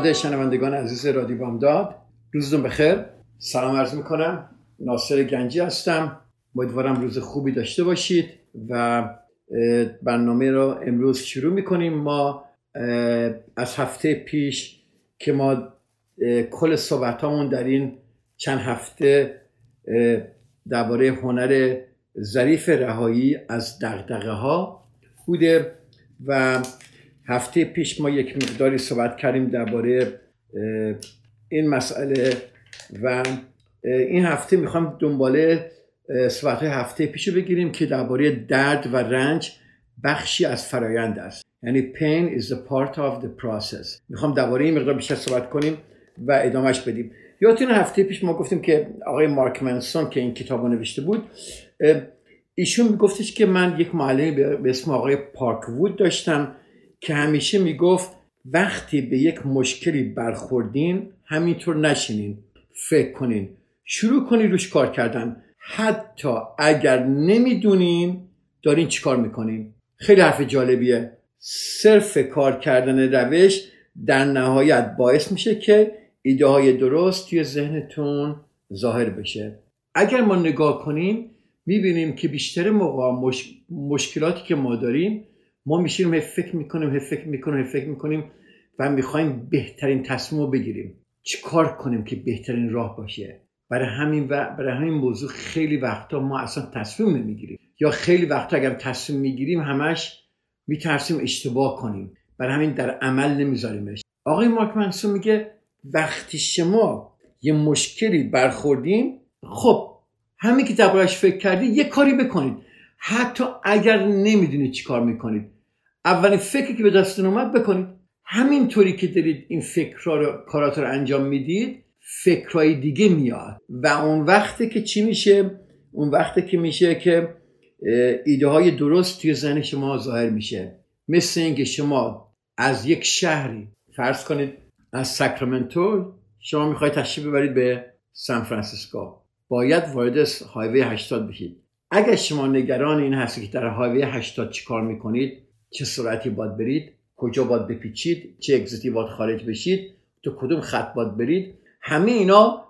خدمت شنوندگان عزیز رادیو بامداد روزتون بخیر. سلام عرض می‌کنم. ناصر گنجی هستم. امیدوارم روز خوبی داشته باشید و برنامه رو امروز شروع می‌کنیم. ما از هفته پیش که ما کل صحبتامون در این چند هفته درباره هنر ظریف رهایی از دغدغه ها بوده و هفته پیش ما یک مقداری صحبت کردیم درباره این مسئله و این هفته می‌خوام دنباله صحبت هفته پیش رو بگیریم که درباره درد و رنج بخشی از فرایند است. یعنی pain is a part of the process. می‌خوام درباره این مقدار بیشتر صحبت کنیم و ادامهش بدیم. یادتون هفته پیش ما گفتیم که آقای مارک منسون که این کتاب نوشته بود ایشون میگفتش که من یک معلمی به اسم آقای پارک وود داشتم. که همیشه می‌گفت وقتی به یک مشکلی برخوردین همینطور نشینین فکر کنین. شروع کنین روش کار کردن. حتی اگر نمی‌دونین دارین چیکار می‌کنین. خیلی حرف جالبیه. صرف کار کردن روش در نهایت باعث میشه که ایده های درست توی ذهنتون ظاهر بشه. اگر ما نگاه کنیم می‌بینیم که بیشتر موقع مش... مشکلاتی که ما داریم ما میشیم فکر می‌کنیم فکر می‌کنیم فکر می‌کنیم و می‌خوایم بهترین تصمیم رو بگیریم. چیکار کنیم که بهترین راه باشه؟ برای همین و برای همین موضوع خیلی وقتا ما اصلا تصمیم نمی‌گیریم. یا خیلی وقتا اگر تصمیم می‌گیریم همش میترسیم اشتباه کنیم. برای همین در عمل نمیذاریمش. آقای مارک منسون میگه وقتی شما یه مشکلی برخوردین خب همین که دربارش فکر کردی یه کاری بکنید حتی اگر نمی‌دونید چی کار می‌کنید. اولین فکری که به دستتون اومد بکنید. همینطوری که دارید این فکرها رو کارات رو انجام می‌دید فکرهای دیگه میاد. و اون وقتی که چی میشه؟ اون وقتی که میشه که ایده های درست توی ذهن شما ظاهر میشه. مثل اینکه شما از یک شهری فرض کنید از ساکرامنتو شما می‌خواید تشریف ببرید به سان فرانسیسکو. باید وارد هایوی 80 بشید. اگر شما نگران این هستی که در هایوی 80 چیکار می‌کنید چه سرعتی باید برید کجا باید بپیچید چه اگزیتی باید خارج بشید تو کدوم خط باید برید همه اینا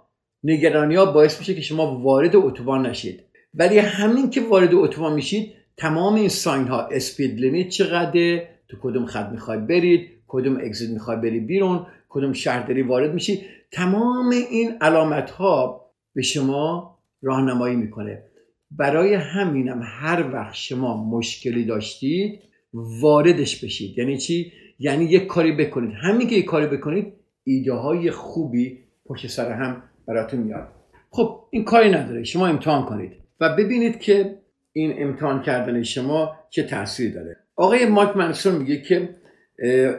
نگرانی ها باعث میشه که شما وارد اتوبان نشید. ولی همین که وارد اتوبان میشید تمام این ساین ها اسپید لیمیت چقدره تو کدوم خط می‌خوای برید کدوم اگزیت می‌خوای بری بیرون کدوم شهر داری وارد میشی. تمام این علامت ها به شما راهنمایی می‌کنه. برای همینم هر وقت شما مشکلی داشتید واردش بشید. یعنی چی؟ یعنی یک کاری بکنید. همین که یک کاری بکنید ایده های خوبی پشت سر هم براتون میاد. خب این کاری نداره. شما امتحان کنید و ببینید که این امتحان کردن شما چه تاثیری داره. آقای مارک منسون میگه که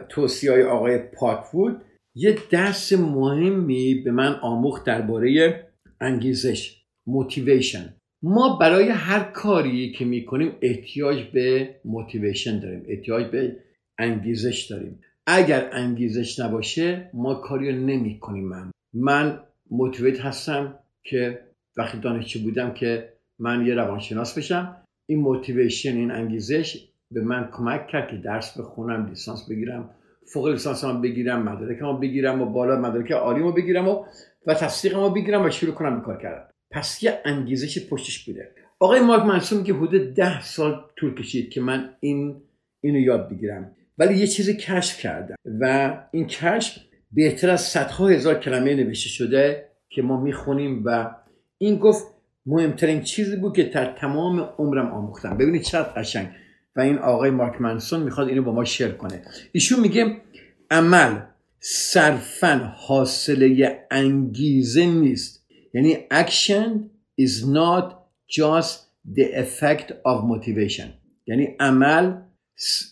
توصیه های آقای پاکوود یه درس مهمی به من آموخت درباره انگیزش موتیویشن ما برای هر کاری که می‌کنیم احتیاج به موتیویشن داریم احتیاج به انگیزش داریم. اگر انگیزش نباشه ما کاری رو نمی کنیم من من موتیویت هستم که وقتی دانشجو بودم که من یه روانشناس بشم این موتیویشن این انگیزش به من کمک کرد که درس بخونم لیسانس بگیرم فوق لیسانس هم بگیرم مدرکمو بگیرم و بالا مدرک عالیمو بگیرم و و تصدیقمو بگیرم و شروع کنم به کار کردن. پس یه انگیزش پشتش بوده. آقای مارک منسون که حدود ده سال طول کشید که من این اینو یاد بگیرم. ولی یه چیزی کشف کردم و این کشف بهتر از صدها هزار کلمه نوشته شده که ما می‌خونیم و این گفت مهمترین چیزی بود که در تمام عمرم آموختم. ببینید چقدر قشنگ. و این آقای مارک منسون می‌خواد اینو با ما شیر کنه. ایشون میگه عمل صرفا حاصله انگیزه نیست. یعنی action is not just the effect of motivation. یعنی عمل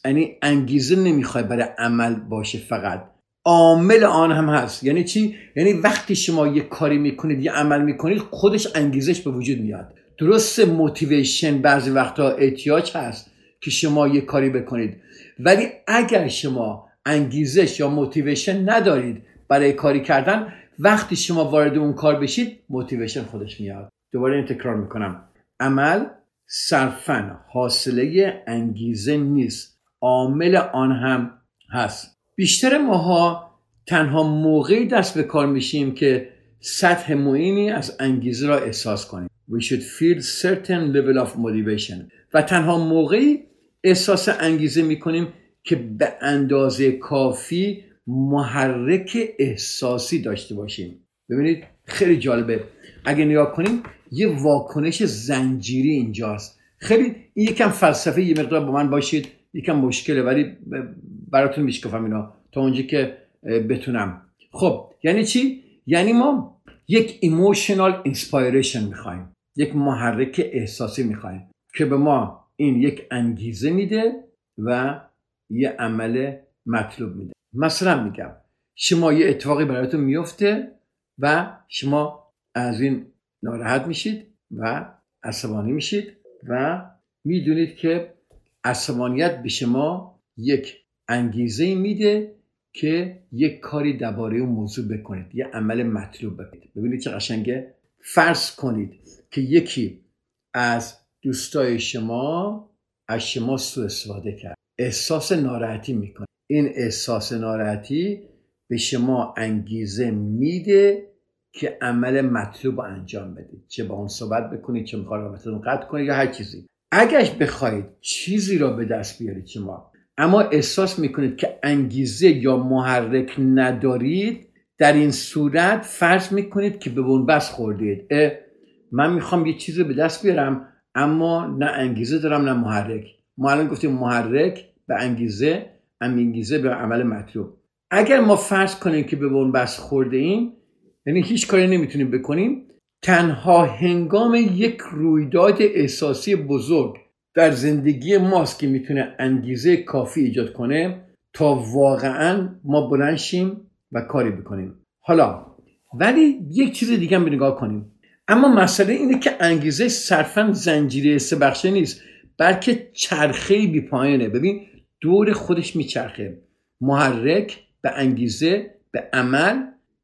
یعنی انگیزه نمی‌خوای برای عمل باشه فقط. عامل آن هم هست. یعنی چی؟ یعنی وقتی شما یه کاری می‌کنید یه عمل می‌کنید خودش انگیزش به وجود میاد. درست موتیویشن بعضی وقتا احتیاج هست که شما یه کاری بکنید. ولی اگر شما انگیزش یا موتیویشن ندارید برای کاری کردن وقتی شما وارد اون کار بشید موتیویشن خودش میاد. دوباره این تکرار می‌کنم. عمل صرفا حاصله انگیزه نیست. عامل آن هم هست. بیشتر ماها تنها موقعی دست به کار میشیم که سطح معینی از انگیزه را احساس کنیم. We should feel certain level of motivation. و تنها موقعی احساس انگیزه می‌کنیم که به اندازه کافی محرک احساسی داشته باشیم. ببینید خیلی جالبه. اگه نگاه کنیم یه واکنش زنجیری اینجاست. خیلی این یکم فلسفه یه مقدار با من باشید. یکم مشکله ولی براتون میشکافم اینا تا اونجا که بتونم. خب یعنی چی؟ یعنی ما یک emotional inspiration می‌خوایم. یک محرک احساسی می‌خوایم که به ما این یک انگیزه میده و یه عمل مطلوب میده. مثلا میگم شما یه اتفاقی براتون میفته و شما از این ناراحت میشید و عصبانی میشید و می‌دونید که عصبانیت به شما یک انگیزه میده که یک کاری درباره اون موضوع بکنید یه عمل مطلوب بکنید. ببینید چه قشنگه. فرض کنید که یکی از دوستای شما از شما سوء استفاده کرد. احساس ناراحتی می‌کنه. این احساس ناراحتی به شما انگیزه میده که عمل مطلوب رو انجام بدید چه با اون صحبت بکنید چه می‌خواد رابطتون قطع کنید یا هر چیزی. اگرش بخواید چیزی را به دست بیارید شما اما احساس می‌کنید که انگیزه یا محرک ندارید در این صورت فرض می‌کنید که به بنبست خوردید. من می‌خوام یه چیزی به دست بیارم اما نه انگیزه دارم نه محرک. ما الان گفتیم محرک به انگیزه انگیزه به عمل مطلوب. اگر ما فرض کنیم که به بنبست خورده ایم یعنی هیچ کاری نمی‌تونیم بکنیم تنها هنگام یک رویداد احساسی بزرگ در زندگی ماست که می‌تونه انگیزه کافی ایجاد کنه تا واقعا ما بلند و کاری بکنیم. حالا ولی یک چیز دیگه هم نگاه کنیم. اما مسئله اینه که انگیزه صرفا زنجیره سه نیست بلکه چرخه بی پایانه. ببین دور خودش میچرخه. محرک به انگیزه به عمل.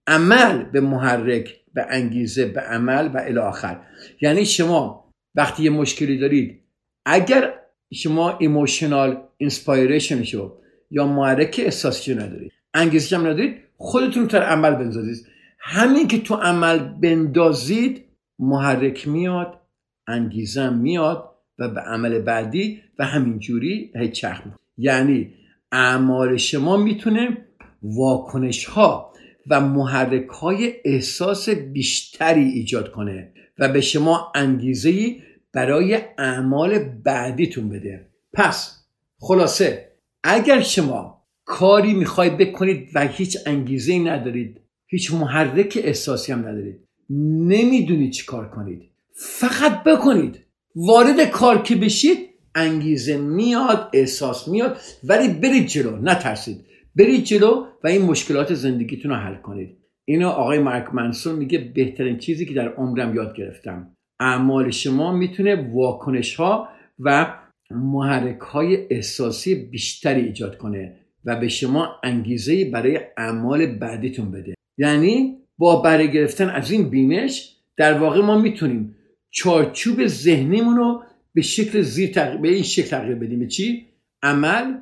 عمل به محرک به انگیزه به عمل و الی آخر. یعنی شما وقتی یه مشکلی دارید اگر شما emotional inspiration شو یا محرک احساسی ندارید انگیزه هم ندارید خودتون رو عمل بندازید. همین که تو عمل بندازید محرک میاد انگیزه میاد و به عمل بعدی و همینجوری هی چرخ یعنی اعمال شما می‌تونه واکنش ها و محرک های احساس بیشتری ایجاد کنه و به شما انگیزه برای اعمال بعدیتون بده. پس خلاصه اگر شما کاری می‌خوای بکنید و هیچ انگیزه ای ندارید هیچ محرک احساسی هم ندارید نمی‌دونید چی کار کنید. فقط بکنید. وارد کار که بشید انگیزه میاد احساس میاد ولی برید جلو نترسید. برید جلو و این مشکلات زندگیتون رو حل کنید. اینو آقای مارک منصور میگه بهترین چیزی که در عمرم یاد گرفتم. اعمال شما می‌تونه واکنش ها و محرک های احساسی بیشتری ایجاد کنه و به شما انگیزه برای اعمال بعدیتون بده. یعنی با برای گرفتن از این بینش در واقع ما می‌تونیم چارچوب ذهنیمون رو به شکل زیر تغییر به این شکل تغییر بدیم. چی؟ عمل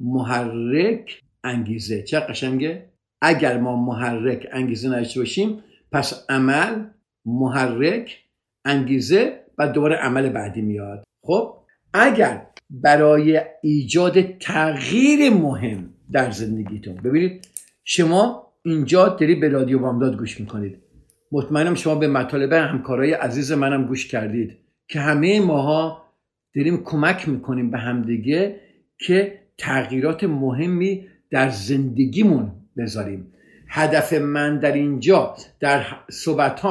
محرک انگیزه. چه قشنگه؟ اگر ما محرک انگیزه نداشته باشیم پس عمل محرک انگیزه و دوباره عمل بعدی میاد. خب؟ اگر برای ایجاد تغییر مهم در زندگیتون ببینید شما اینجا داری به رادیو بامداد گوش می‌کنید. مطمئنم شما به مطالب همکارای عزیز منم گوش کردید. که همه ماها داریم کمک می‌کنیم به همدیگه که تغییرات مهمی در زندگیمون بذاریم. هدف من در اینجا در صحبت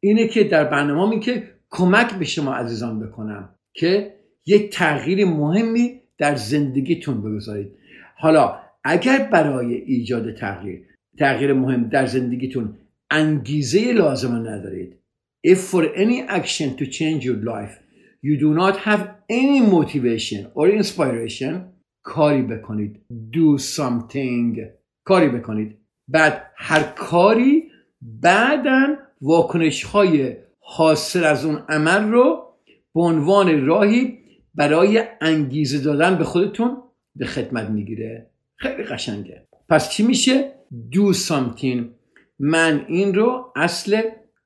اینه که در برنامه که کمک به شما عزیزان بکنم که یک تغییر مهمی در زندگیتون بگذارید. حالا اگر برای ایجاد تغییر تغییر مهم در زندگیتون انگیزه لازم ندارید if for any action to change your life you do not have any motivation or inspiration کاری بکنید. Do something. کاری بکنید. بعد هر کاری بعدا واکنش های حاصل از اون عمل رو به عنوان راهی برای انگیزه دادن به خودتون به خدمت می‌گیره. خیلی قشنگه. پس چی میشه؟ Do something. من این رو اصل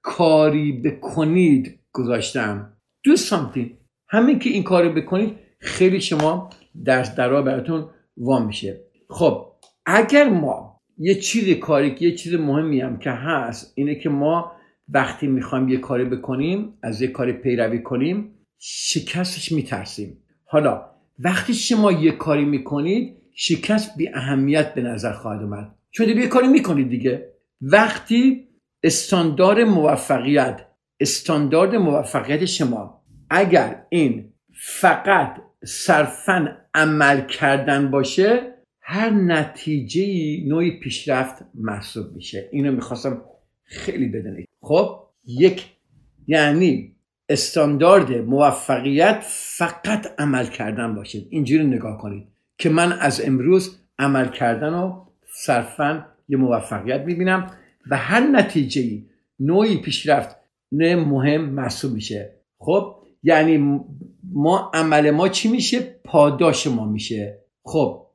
کاری بکنید گذاشتم. Do something. همین که این کاری بکنید خیلی شما درس درا براتون وام میشه. خب اگر ما یه چیز کاری یه چیز مهمی هم که هست اینه که ما وقتی می‌خوایم یه کاری بکنیم از یه کاری پیروی کنیم شکستش میترسیم. حالا وقتی شما یه کاری می‌کنید شکست بی اهمیت به نظر خواهد اومد. چون یه کاری می‌کنید دیگه. وقتی استاندار موفقیت استاندارد موفقیت شما. اگر این فقط صرفا عمل کردن باشه هر نتیجه نوعی پیشرفت محسوب میشه. اینو می‌خواستم خیلی بدونید. خب یک یعنی استاندارد موفقیت فقط عمل کردن باشید اینجوری نگاه کنید که من از امروز عمل کردن رو صرفا یه موفقیت می‌بینم. و هر نتیجه نوعی پیشرفت نه مهم محسوب میشه. خب یعنی ما عمل ما چی میشه؟ پاداش ما میشه. خب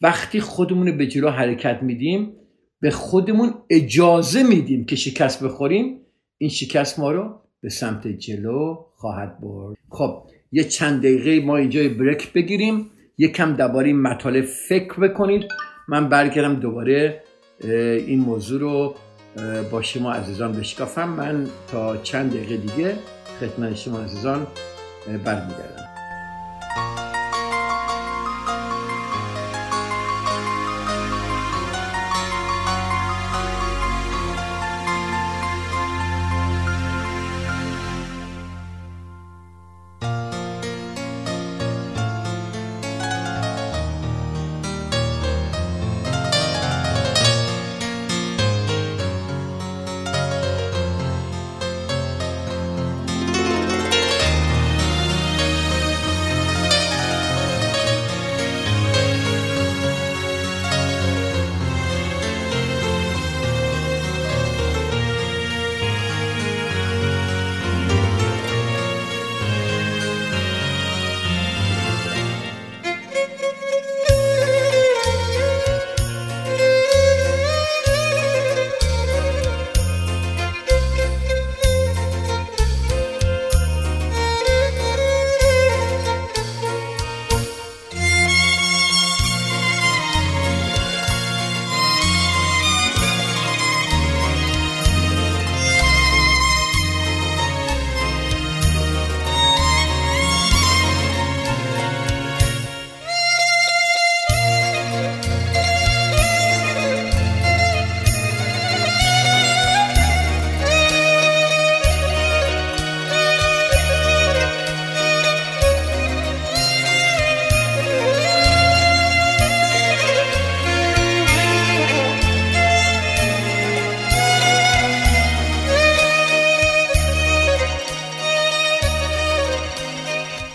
وقتی خودمون به جلو حرکت میدیم به خودمون اجازه میدیم که شکست بخوریم این شکست ما رو به سمت جلو خواهد برد. خب یه چند دقیقه ما اینجا بریک بگیریم یکم درباره مطالب فکر بکنید. من برگردم دوباره این موضوع رو با شما عزیزان بشکافم. من تا چند دقیقه دیگه خدمت شما عزیزان برمیگردم.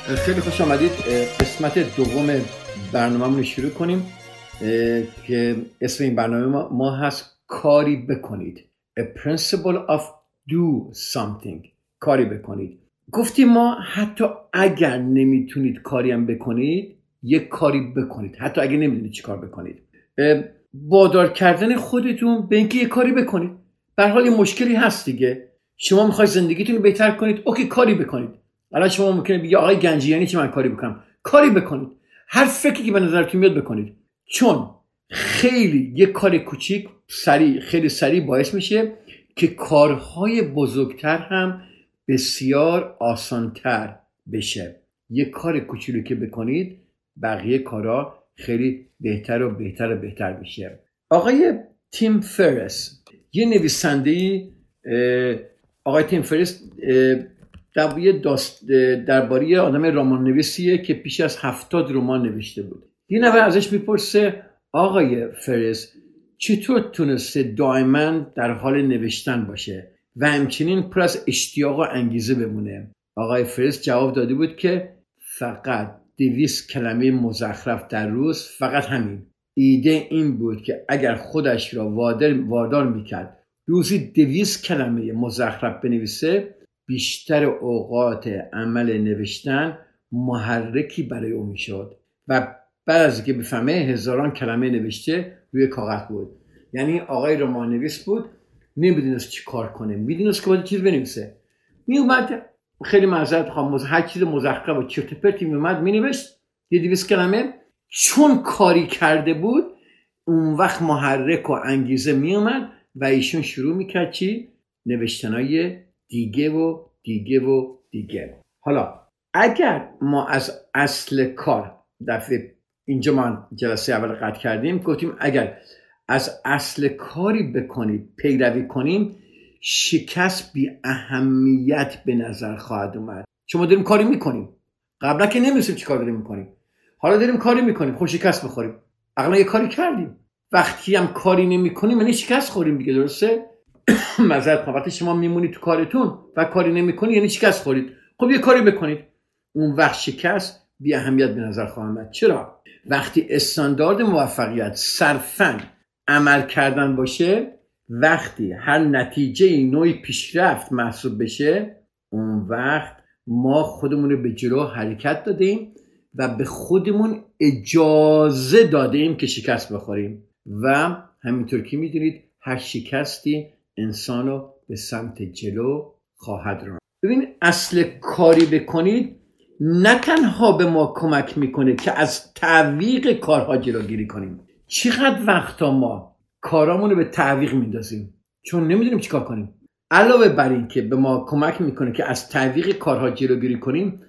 خیلی خوش آمدید. قسمت دوم برنامه رو شروع کنیم. که اسم این برنامه ما, ما هست کاری بکنید. A principle of do something. کاری بکنید. گفتیم ما حتی اگر نمی‌تونید کاری هم بکنید یک کاری بکنید. حتی اگر نمی‌دونید چی کار بکنید. بادار کردن خودتون به اینکه یه کاری بکنید. به حال یه مشکلی هست دیگه. شما می‌خواید زندگیتون رو بهتر کنید. اوکی کاری بکنید. الان شما ممکنه بگی آقای گنجی یعنی چی من کاری بکنم؟ کاری بکنید. هر فکری که به نظرتون میاد بکنید. چون خیلی یک کار کوچیک سریع خیلی سریع باعث میشه که کارهای بزرگتر هم بسیار آسانتر بشه. یک کار کوچولو که بکنید بقیه کارا خیلی بهتر و بهتر و بهتر میشه. آقای تیم فرس یه نویسنده آقای تیم فرس یه درباره آدم رمان نویسیه که بیش از هفتاد رمان نوشته بود یه نفر ازش می‌پرسه آقای فرس چطور تونسته دائما در حال نوشتن باشه و همچنین پر از اشتیاق و انگیزه بمونه؟ آقای فرس جواب داده بود که فقط دویست کلمه مزخرف در روز فقط همین. ایده این بود که اگر خودش را وادار می‌کرد روزی دویست کلمه مزخرف بنویسه بیشتر اوقات عمل نوشتن محرکی برای او می‌شد و بعد از اینکه بفهمه هزاران کلمه نوشته روی کاغذ بود. یعنی آقای رمان نویس بود نمی‌دونست چی کار کنه می‌دونست که باید چیز بنویسه. میومد خیلی معذرت خواهم هر چیز مزخرف و چرت پرتی میومد مینوشت یه دویست کلمه. چون کاری کرده بود اون وقت محرک و انگیزه میومد و ایشون شروع می‌کرد چی؟ نوشتنای دیگه و دیگه و دیگه. حالا اگر ما از اصل کار دفعه اینجا ما جلسه اول قطع کردیم گفتیم اگر از اصل کاری بکنید پیروی کنیم شکست بی اهمیت به نظر خواهد اومد. چون ما داریم کاری می‌کنیم. قبلا که نمی‌دونستیم چی کار داریم می‌کنیم. حالا داریم کاری می‌کنیم. خوش شکست بخوریم اقلا یه کاری کردیم. وقتی هم کاری نمی‌کنیم یعنی شکست خوریم دیگه درسته؟ مذارت وقتی شما میمونید تو کارتون و کاری نمی‌کنید یعنی شکست خورید؟ خب یه کاری بکنید. اون وقت شکست بی اهمیت به نظر خواهد اومد چرا؟ وقتی استاندارد موفقیت صرفا عمل کردن باشه وقتی هر نتیجه نوعی پیشرفت محسوب بشه اون وقت ما خودمون رو به جلو حرکت دادیم و به خودمون اجازه دادیم که شکست بخوریم. و همینطور که می‌دونید هر شکستی انسان رو به سمت جلو خواهد ران ببین اصل کاری بکنید نه تنها به ما کمک می‌کنه که از تعویق کارها جلوگیری کنیم. چقدر وقتا ما کارامون رو به تعویق میندازیم؟ چون نمی‌دونیم چیکار کنیم. علاوه بر این که به ما کمک می‌کنه که از تعویق کارها جلوگیری کنیم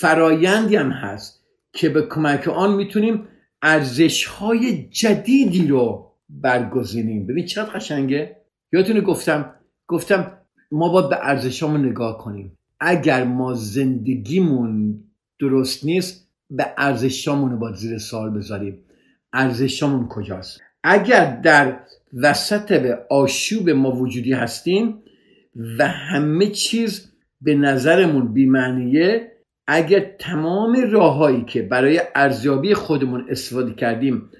فرایندی هم هست که به کمک آن می‌تونیم ارزش های جدیدی رو برگزینیم. ببین چقدر قشنگه؟ یادتونه گفتم گفتم ما باید به ارزشامون نگاه کنیم. اگر ما زندگیمون درست نیست به ارزشامون رو باید زیر سوال بذاریم. ارزشامون کجاست؟ اگر در وسط به آشوب ما وجودی هستیم و همه چیز به نظرمون بیمعنیه اگر تمام راههایی که برای ارزیابی خودمون استفاده کردیم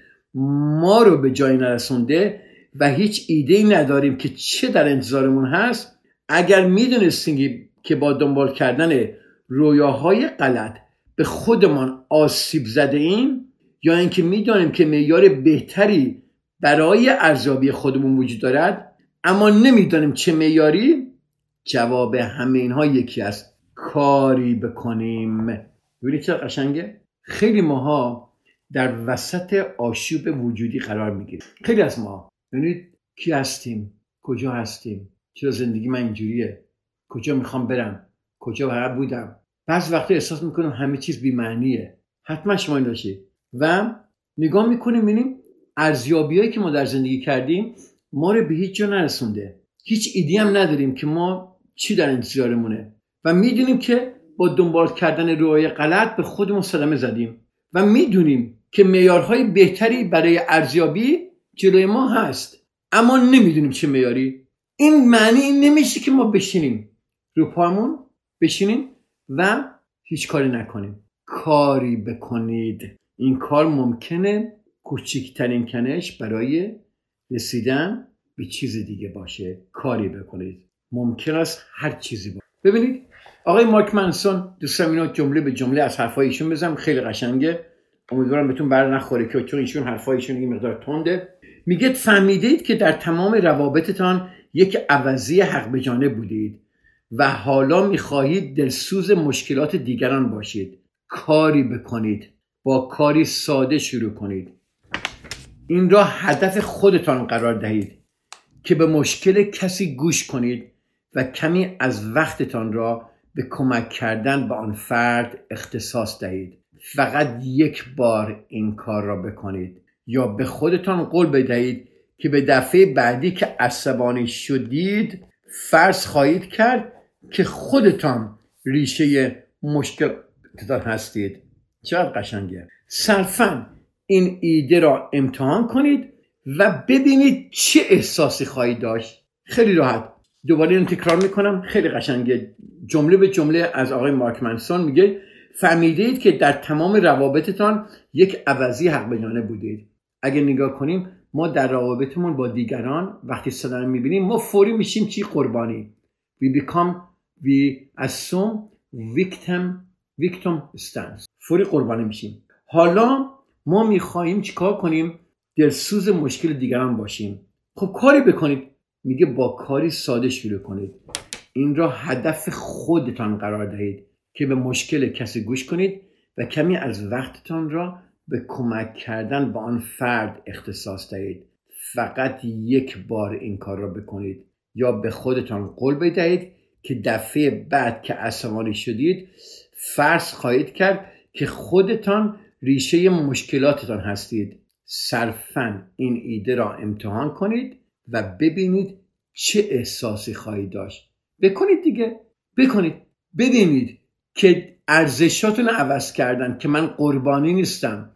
ما رو به جایی نرسونده و هیچ ایده ای نداریم که چه در انتظارمون هست. اگر می‌دونستیم که با دنبال کردن رویاهای غلط به خودمان آسیب زده ایم یا اینکه می‌دانیم که معیار بهتری برای ارزیابی خودمون وجود دارد اما نمی‌دانیم چه معیاری جواب همه اینها یکی است کاری بکنیم. ببینید چه قشنگه. خیلی ماها در وسط آشوب وجودی قرار می‌گیریم. خیلی از ما ببینید کی هستیم کجا هستیم چرا زندگی من اینجوریه کجا می‌خوام برم کجا قرار بودم. بعض وقتی احساس می‌کنم همه چیز بیمعنیه. حتما شما این داشتید و نگاه می‌کنیم ببینیم ارزیابیهایی که ما در زندگی کردیم ما رو به هیچ جا نرسونده. هیچ ایدی هم نداریم که ما چی در انتظارمونه و می‌دونیم که با دنبال کردن روی غلط به خودمون صدمه زدیم. و می‌دونیم که معیارهای بهتری برای ارزیابی جلوی ما هست. اما نمی‌دونیم چه معیاری. این معنی این نمیشه که ما بشینیم. رو پامون بشینیم و هیچ کاری نکنیم. کاری بکنید. این کار ممکنه کوچکترین کنش برای رسیدن به چیز دیگه باشه. کاری بکنید. ممکن است هر چیزی باشه. ببینید آقای مارک منسون دوستم اینو جمله به جمله از حرفای ایشون بزنم. خیلی قشنگه. امیدوارم بهتون بر نخوره که چون ایشون حرفایشون این مقدار تنده. میگه فهمیدید که در تمام روابطتان یک عوضی حق به جانب بودید و حالا می‌خواهید دلسوز مشکلات دیگران باشید. کاری بکنید. با کاری ساده شروع کنید. این را هدف خودتان قرار دهید که به مشکل کسی گوش کنید و کمی از وقتتان را به کمک کردن به آن فرد اختصاص دهید. فقط یک بار این کار را بکنید یا به خودتان قول بدهید که به دفعه بعدی که عصبانی شدید فرض خواهید کرد که خودتان ریشه مشکلاتتان هستید. چقدر قشنگه. صرفا این ایده را امتحان کنید و ببینید چه احساسی خواهید داشت. خیلی راحت. دوباره این تکرار می‌کنم. خیلی قشنگه. جمله به جمله از آقای مارک منسون میگه فهمیدید که در تمام روابطتان یک عوضی حق بجانه بودید. اگه نگاه کنیم ما در روابطمون با دیگران وقتی صدر می‌بینیم ما فوری میشیم چی قربانی؟ We become we assume victim victim stance. فوری قربانی میشیم. حالا ما می‌خواهیم چیکار کنیم؟ دلسوز مشکل دیگران باشیم. خب کاری بکنید. میگه با کاری ساده شروع کنید. این را هدف خودتان قرار دهید. که به مشکل کسی گوش کنید و کمی از وقتتان را به کمک کردن به آن فرد اختصاص دهید. فقط یک بار این کار را بکنید یا به خودتان قول بدهید که دفعه بعد که عصبانی شدید فرض خواهید کرد که خودتان ریشه مشکلاتتان هستید. صرفا این ایده را امتحان کنید و ببینید چه احساسی خواهید داشت. بکنید دیگه. بکنید. ببینید که ارزشاتون عوض کردن که من قربانی نیستم.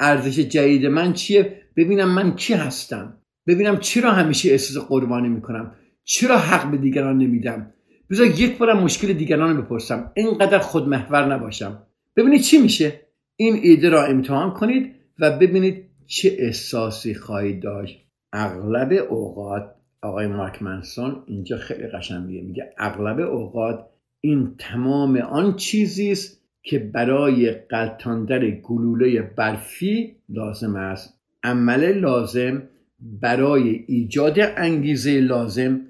ارزش جدید من چیه؟ ببینم من کی هستم. ببینم چرا همیشه احساس قربانی می‌کنم. چرا حق به دیگران نمیدم. بذار یک بارم مشکل دیگران رو بپرسم. اینقدر خودمحور نباشم. ببینید چی میشه. این ایده را امتحان کنید و ببینید چه احساسی خواهید داشت. اغلب اوقات آقای مارک منسون اینجا خیلی قشنگ میگه میگه اغلب اوقات این تمام آن چیزی است که برای قلتاندن گلوله برفی لازم است. عمل لازم برای ایجاد انگیزه لازم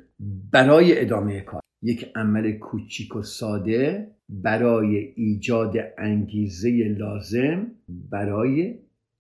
برای ادامه کار. یک عمل کوچیک و ساده برای ایجاد انگیزه لازم برای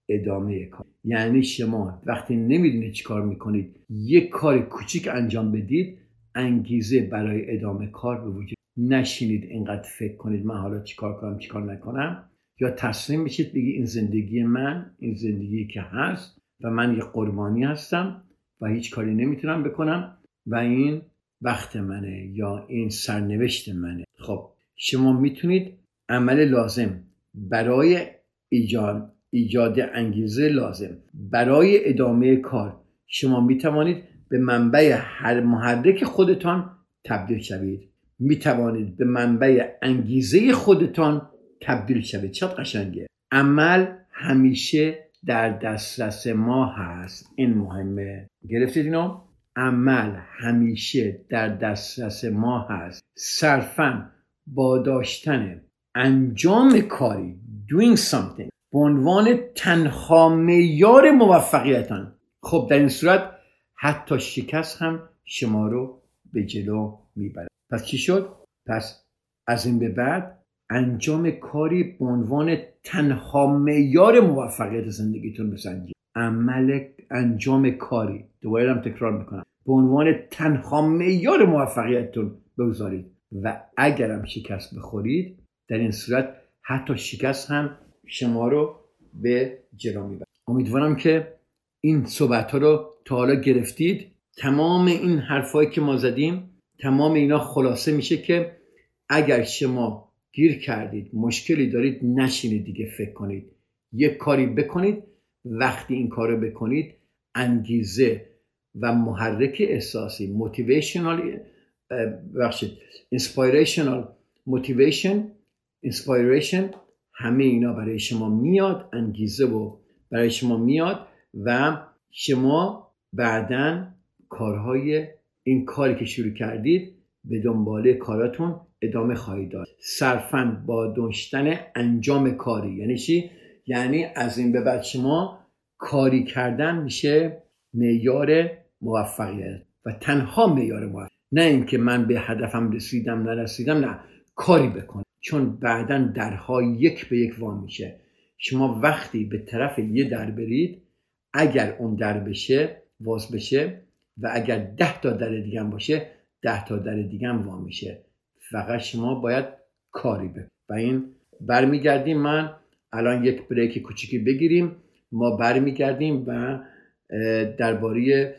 ادامه کار. یعنی شما وقتی نمی‌دونید چی کار می‌کنید یک کار کوچیک انجام بدید انگیزه برای ادامه کار به وجود نشینید اینقدر فکر کنید من حالا چیکار کنم چیکار نکنم؟ یا تسلیم بشید بگی این زندگی من این زندگی که هست و من یه قربانی هستم و هیچ کاری نمی‌تونم بکنم و این وقت منه یا این سرنوشت منه. خب شما می‌تونید عمل لازم برای ایجاد ایجاد انگیزه لازم برای ادامه کار شما می‌توانید به منبع هر محرک خودتان تبدیل شوید. می توانید به منبع انگیزه خودتان تبدیل شوید. چقدر قشنگه. عمل همیشه در دسترس ما هست. این مهمه. گرفتید اینو؟ عمل همیشه در دسترس ما هست. صرفا با داشتن انجام کاری doing something به عنوان تنها معیار موفقیتان. خب در این صورت حتی شکست هم شما رو به جلو می‌بره. پس چی شد؟ پس از این به بعد انجام کاری به عنوان تنها معیار موفقیت زندگیتون بسنجید. عمل انجام کاری. دوباره هم تکرار می‌کنم. به عنوان تنها معیار موفقیتتون بگذارید و اگرم شکست بخورید در این صورت حتی شکست هم شما رو به جلو می‌برد امیدوارم که این صحبت ها رو تا حالا گرفتید. تمام این حرفایی که ما زدیم تمام اینا خلاصه میشه که اگر شما گیر کردید مشکلی دارید نشینید دیگه فکر کنید. یک کاری بکنید وقتی این کار رو بکنید انگیزه و محرک احساسی موتیویشنال بخشید inspirational motivation inspiration همه اینا برای شما میاد انگیزه و برای شما میاد و شما بعدا کارهای این کاری که شروع کردید به دنباله کاراتون ادامه خواهید داد. صرفا با داشتن انجام کاری. یعنی چی؟ یعنی از این به بعد شما کاری کردن میشه معیار موفقیت. و تنها معیار موفقیت. نه اینکه من به هدفم رسیدم نرسیدم نه. کاری بکن. چون بعدا درها یک به یک وام میشه. شما وقتی به طرف یه در برید اگر اون در بشه واز بشه و اگر ده تا در دیگه باشه ده تا در دیگه هم وا میشه. فقط شما باید کاری به و این برمیگردیم من الان یک بریک کوچیکی بگیریم. ما برمیگردیم و درباره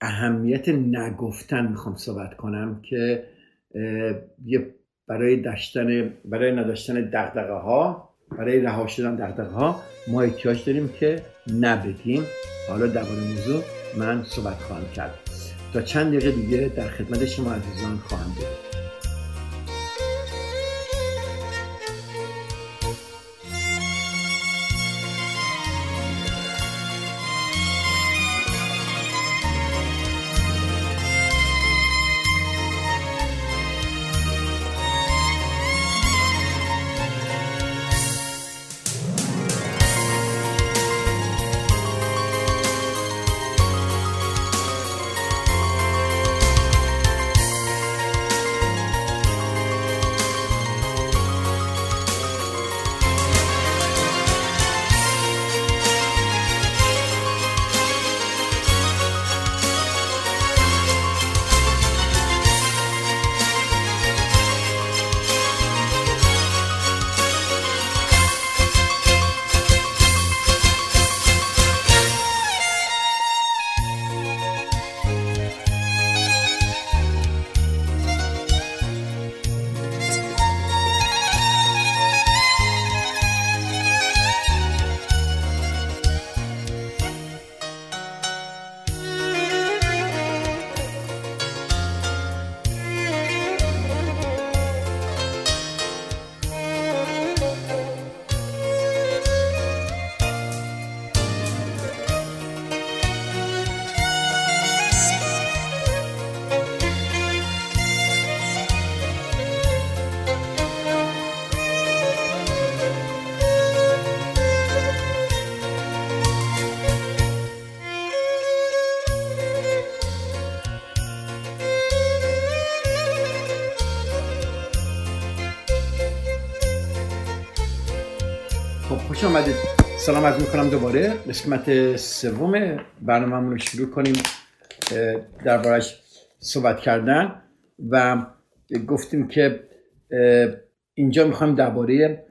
اهمیت نگفتن می‌خوام صحبت کنم که یه برای داشتن برای نداشتن دغدغه ها برای رها شدن دغدغه ها ما احتیاج داریم که نبگیم. حالا درباره موضوع من صحبت خواهم کرد. تا چند دقیقه دیگه در خدمت شما عزیزان خواهم بود. آمدید. سلام عرض می‌کنم دوباره. قسمت سوم برنامه رو شروع کنیم دربارش صحبت کردن و گفتیم که اینجا می‌خوایم درباره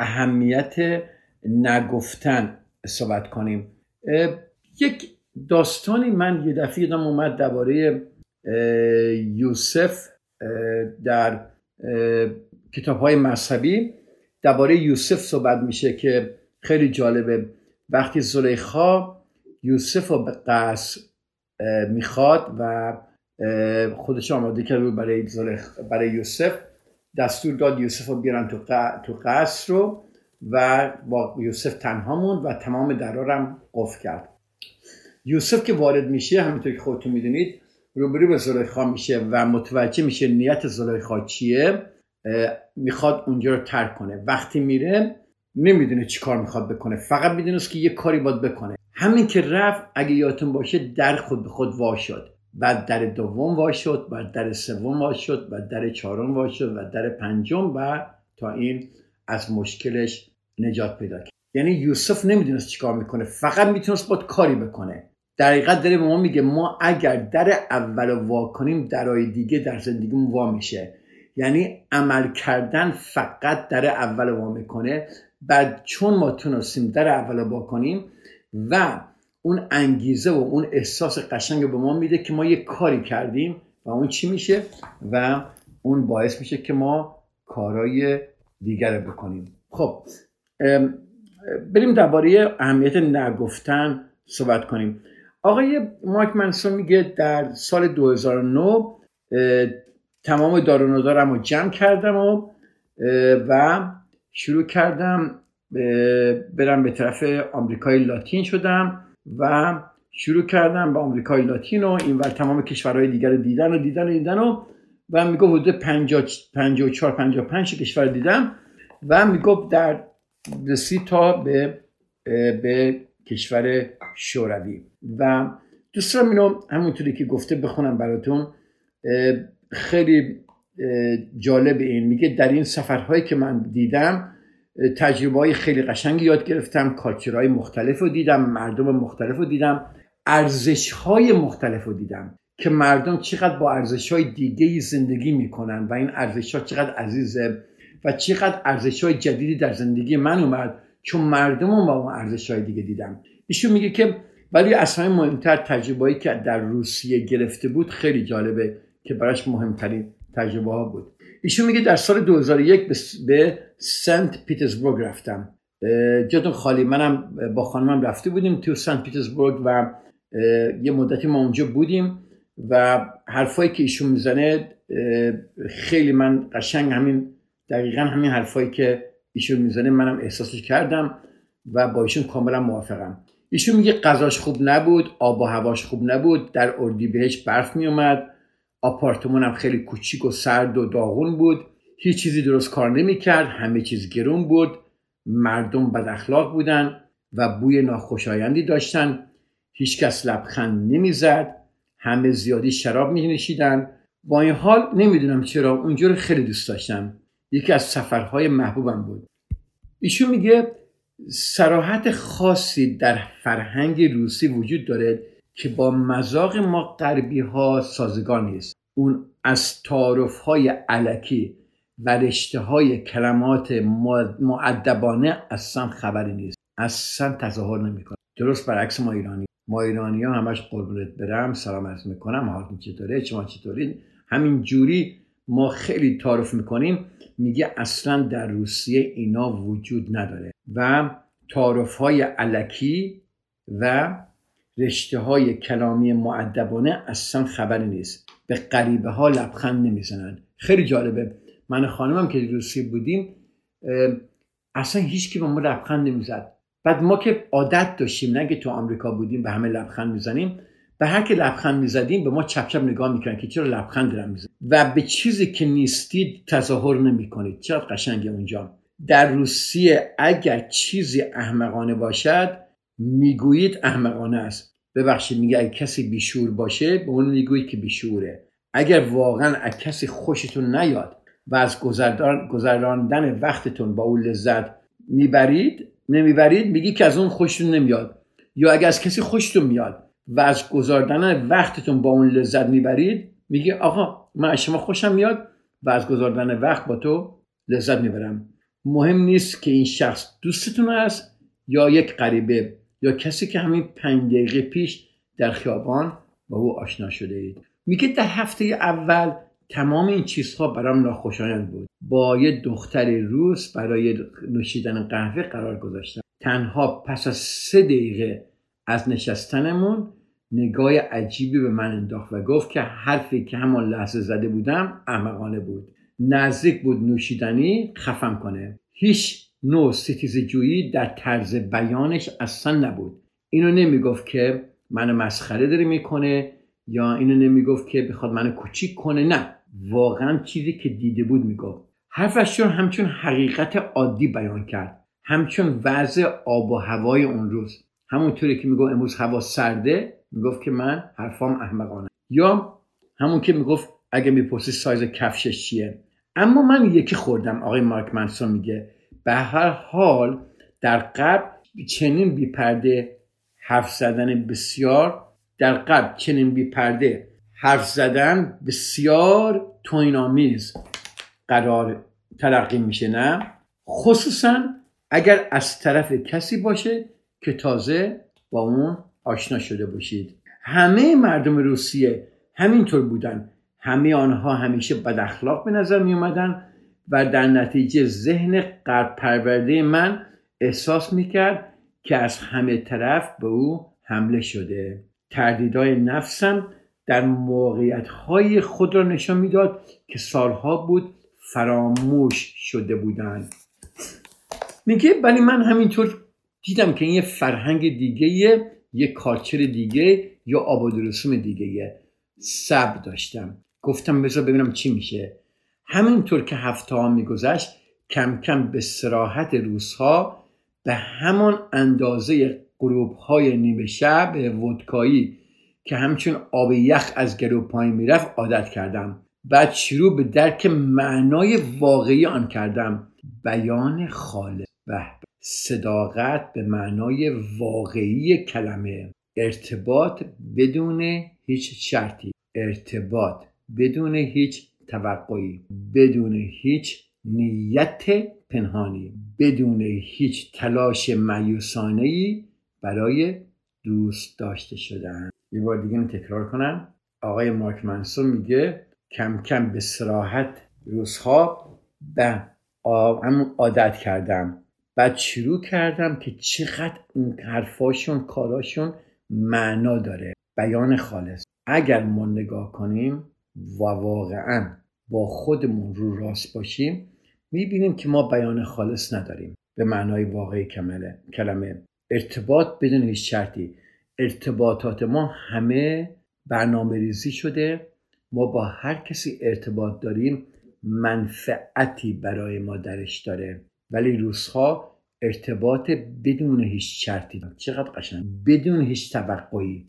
اهمیت نگفتن صحبت کنیم. یک داستانی من یه دفعه یادم اومد درباره یوسف در کتاب های مذهبی. درباره یوسف صحبت میشه که خیلی جالبه. وقتی زلیخا یوسف رو به قصر می‌خواد و خودش آماده کرد برای, برای یوسف. دستور داد یوسف رو بیارن تو, تو قصر رو و با یوسف تنها موند و تمام درارم قفل کرد. یوسف که وارد میشه همینطور که خودتون می‌دونید روبرو به زلیخا میشه و متوجه میشه نیت زلیخا چیه. می‌خواد اونجا رو ترک کنه. وقتی میره نمی‌دونه چی کار می‌خواد بکنه. فقط می‌دونست که یه کاری باید بکنه. همین که رفت اگه یادتون باشه در خود به خود وا شد. بعد در دوم وا شد بعد در سوم وا شد بعد در چهارم وا شد و در پنجم و تا این از مشکلش نجات پیدا کرد. یعنی یوسف نمی‌دونست چیکار می‌کنه. فقط می‌تونست باید کاری بکنه. در حقیقت داره به ما میگه ما اگر در اول وا کنیم درای دیگه در زندگیمون وا میشه. یعنی عمل کردن فقط در اول وا می‌کنه بعد چون ما تونستیم در اول وا کنیم و اون انگیزه و اون احساس قشنگ به ما میده که ما یه کاری کردیم و اون چی میشه؟ و اون باعث میشه که ما کارهای دیگر بکنیم. خب بریم درباره اهمیت نگفتن صحبت کنیم. آقای مایک منسون میگه در سال 2009 تمام دارونادارم رو جمع کردم و و شروع کردم برم به طرف آمریکای لاتین شدم و شروع کردم به آمریکای لاتین و این ور تمام کشورهای دیگر دیدن و دیدن و دیدن و و می‌گفت حدود 54 55 کشور دیدم و می‌گفت در رسید تا به به کشور شوروی. و دوست دارم اینو همونطوری که گفته بخونم براتون خیلی جالب این. میگه در این سفرهایی که من دیدم تجربه های خیلی قشنگی یاد گرفتم کالچرهای مختلف رو دیدم مردم مختلف رو دیدم ارزش های مختلف رو دیدم که مردم چقدر با ارزش های دیگه زندگی می‌کنن و این ارزش ها چقدر عزیزه و چقدر ارزش های جدیدی در زندگی من اومد چون مردم رو با اون ارزش های دیگه دیدم. ایشون میگه که ولی اصلا مهمتر تجربه که در روسیه گرفته بود خیلی جالبه. که براش مهمترین تجربه ها بود. ایشون میگه در سال 2001 به سنت پیترزبورگ رفتم. جاتون خالی. منم با خانمم رفته بودیم تو سنت پیترزبورگ و یه مدتی ما اونجا بودیم و حرفایی که ایشون می‌زنه خیلی من قشنگ همین دقیقا همین حرفایی که ایشون می‌زنه منم احساسش کردم و با ایشون کاملا موافقم. ایشون میگه غذاش خوب نبود آب و هواش خوب نبود در بهش برف میومد آپارتمانم خیلی کوچیک و سرد و داغون بود. هیچ چیزی درست کار نمی‌کرد همه چیز گرون بود. مردم بد اخلاق بودن و بوی ناخوشایندی داشتن. هیچکس لبخند نمی‌زد. همه زیادی شراب می نشیدن با این حال نمی‌دونم چرا اونجا رو خیلی دوست داشتم. یکی از سفرهای محبوبم بود. ایشون میگه سراحت خاصی در فرهنگ روسی وجود داره که با مذاق ما غربی ها سازگار نیست. اون از تعارف های علکی و رشته های کلمات معدبانه اصلا خبری نیست. اصلا تظاهر نمی‌کنه. درست برعکس ما ایرانی ما ایرانی ها همش قربونت برم سلام عرض می‌کنم. حالتون چطوره؟ شما چطورین؟ همین جوری ما خیلی تعارف می‌کنیم. میگه اصلا در روسیه اینا وجود نداره. و تعارف های علکی و رشته های کلامی معدبانه اصلا خبری نیست. به غریبه ها لبخند نمی‌زنن. خیلی جالبه. من خانمم که روسیه بودیم اصلا هیچ کی به ما لبخند نمی‌زد. بعد ما که عادت داشتیم نه تو آمریکا بودیم به همه لبخند می‌زنیم به هر که لبخند می‌زدیم به ما چپ چپ نگاه می‌کنن که چرا لبخند دارم می‌زنیم و به چیزی که نیستید تظاهر نمی‌کنید. چرا قشنگه اونجا؟ در روسیه اگر چیزی احمقانه باشد می‌گویید احمقانه است. ببخشید میگه اگه کسی بیشور باشه به اون می‌گویید که بیشوره. اگر واقعا از کسی خوشتون نیاد و از گذراندن وقتتون با اون لذت می‌برید نمی‌برید میگی که از اون خوشتون نمیاد. یا اگر از کسی خوشتون میاد و از گذاردن وقتتون با اون لذت می‌برید میگی آقا من از شما خوشم میاد و از گذاردن وقت با تو لذت می‌برم. مهم نیست که این شخص دوستتون است یا یک غریبه. یا کسی که همین پنج دقیقه پیش در خیابان با او آشنا شده اید. میگه در هفته اول تمام این چیزها برام ناخوشایند بود. با یه دختر روس برای نوشیدن قهوه قرار گذاشتم. تنها پس از سه دقیقه از نشستنمون نگاه عجیبی به من انداخت و گفت که حرفی که همان لحظه زده بودم احمقانه بود. نزدیک بود نوشیدنی خفم کنه. هیچ نوع ستیز جویی در طرز بیانش اصلا نبود. اینو نمی‌گفت که منو مسخره داره می‌کنه یا اینو نمی‌گفت که بخواد منو کوچیک کنه. نه واقعا چیزی که دیده بود می‌گفت. حرفش چون همچون حقیقت عادی بیان کرد. همچون وضع آب و هوای اون روز. همونطوری که می‌گفت امروز هوا سرده می‌گفت که من حرفام احمقانه. یا همون که می‌گفت اگه می‌پرسی سایز کفشش چیه. اما من یکی خوردم آقای مارک منسون میگه. به هر حال در قبل چنین بیپرده حرف زدن بسیار در قبل چنین بیپرده حرف زدن بسیار توینامیز قرار تلقی میشه نه؟ خصوصا اگر از طرف کسی باشه که تازه با اون آشنا شده باشید. همه مردم روسیه همینطور بودن. همه آنها همیشه بد اخلاق به نظر می اومدن و در نتیجه ذهن قرب پرورده من احساس می‌کرد که از همه طرف به او حمله شده. تردیدهای نفسم در موقعیت های خود را نشان می‌داد که سالها بود فراموش شده بودند. میگه ولی من همینطور دیدم که این یه فرهنگ دیگه یه کارچر دیگه یا آباد رسوم دیگه سب داشتم. گفتم بذار ببینم چی میشه. همینطور که هفته ها میگذشت کم کم به سراحت روزها به همان اندازه گروپ های نیمه شب ودکایی که همچون آب یخ از گلو پایین می‌رفت عادت کردم. بعد شروع به درک معنای واقعی آن کردم. بیان خالق و صداقت به معنای واقعی کلمه. ارتباط بدون هیچ شرطی. ارتباط بدون هیچ توقعی بدون هیچ نیت پنهانی بدون هیچ تلاش ای برای دوست داشته شدن. یه بار دیگه تکرار کنم. آقای مارک منسون میگه کم کم به سراحت روزها به عادت کردم. بعد شروع کردم که چقدر این حرفاشون کاراشون معنا داره. بیان خالص. اگر ما نگاه کنیم و واقعا با خودمون رو راست باشیم می‌بینیم که ما بیان خالص نداریم. به معنای واقعی کمله کلمه. ارتباط بدون هیچ شرطی. ارتباطات ما همه برنامه ریزی شده. ما با هر کسی ارتباط داریم. منفعتی برای ما درش داره. ولی روزها ارتباط بدون هیچ شرطی. چقدر قشنگ. بدون هیچ توقعی.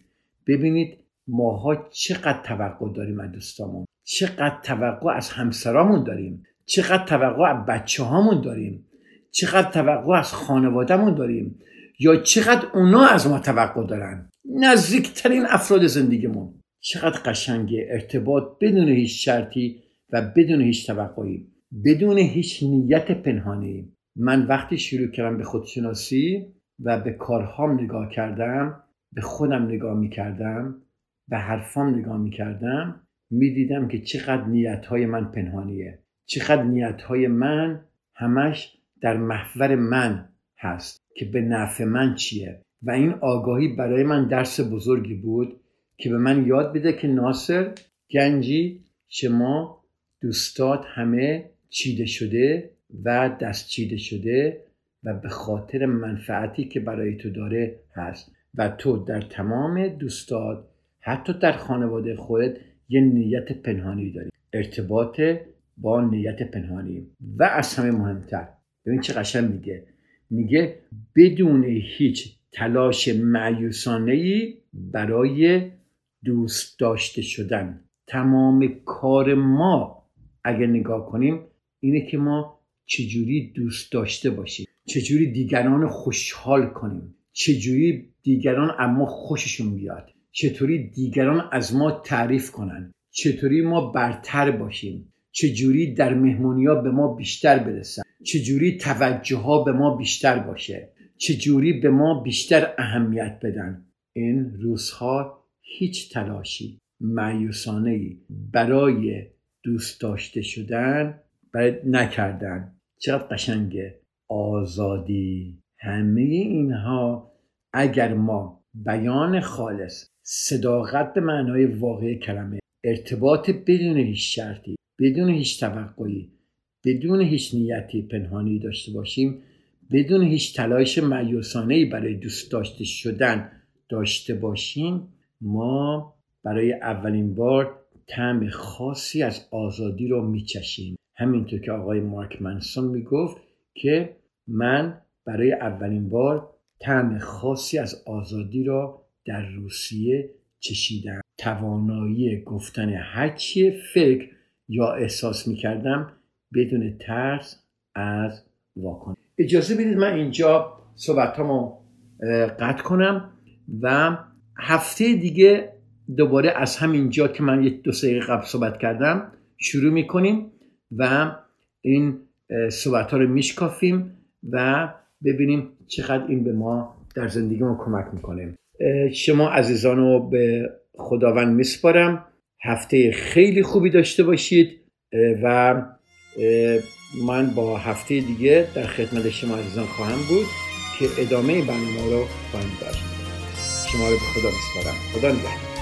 ببینید ماها چقدر توقع داریم از دوستامون؟ چقدر توقع از همسرامون داریم؟ چقدر توقع از بچه هامون داریم؟ چقدر توقع از خانوادهمون داریم؟ یا چقدر اونا از ما توقع دارن؟ نزدیکترین افراد زندگیمون. چقدر قشنگه ارتباط بدون هیچ شرطی و بدون هیچ توقعی. بدون هیچ نیت پنهانی. من وقتی شروع کردم به خودشناسی و به کارهام نگاه کردم به خودم نگاه می‌کردم به حرفام نگاه می‌کردم می‌دیدم که چقدر نیتهای من پنهانیه. چقدر نیتهای من همش در محور من هست که به نفع من چیه. و این آگاهی برای من درس بزرگی بود که به من یاد بده که ناصر گنجی شما دوستات همه چیده شده و دست چیده شده و به خاطر منفعتی که برای تو داره هست. و تو در تمام دوستات حتی در خانواده خودت یه نیت پنهانی داری. ارتباط با نیت پنهانی. و از همه مهمتر ببین چه قشنگ میگه. میگه بدون هیچ تلاش معیوسانه ای برای دوست داشته شدن. تمام کار ما اگر نگاه کنیم اینه که ما چجوری دوست داشته باشیم. چجوری دیگران خوشحال کنیم. چجوری دیگران اما خوششون بیاد. چطوری دیگران از ما تعریف کنن؟ چطوری ما برتر باشیم؟ چجوری در مهمونی ها به ما بیشتر برسن؟ چجوری توجه ها به ما بیشتر باشه؟ چجوری به ما بیشتر اهمیت بدن؟ این روزها هیچ تلاشی معیوسانه ای برای دوست داشته شدن برای نکردن. چقدر قشنگه آزادی. همه اینها اگر ما بیان خالص صداقت به معنای واقعی کلمه. ارتباط بدون هیچ شرطی بدون هیچ توقعی بدون هیچ نیتی پنهانی داشته باشیم بدون هیچ تلاش معیوسانه برای دوست داشته شدن داشته باشیم ما برای اولین بار طعم خاصی از آزادی رو میچشیم. همینطور که آقای مارک منسون می‌گفت که من برای اولین بار طعم خاصی از آزادی را در روسیه چشیدم. توانایی گفتن هرچی فکر یا احساس می‌کردم بدون ترس از واکنش. اجازه بدید من اینجا صحبتامو قطع کنم و هفته دیگه دوباره از همینجا که من یک دو سه قبل صحبت کردم شروع می‌کنیم و این صحبت ها رو میشکافیم و ببینیم چقدر این به ما در زندگی ما کمک می‌کنه. شما عزیزان رو به خداوند میسپارم. هفته خیلی خوبی داشته باشید و من با هفته دیگه در خدمت شما عزیزان خواهم بود که ادامه برنامه رو خواهیم داشت. شما رو به خدا میسپارم. خدا نگهدار.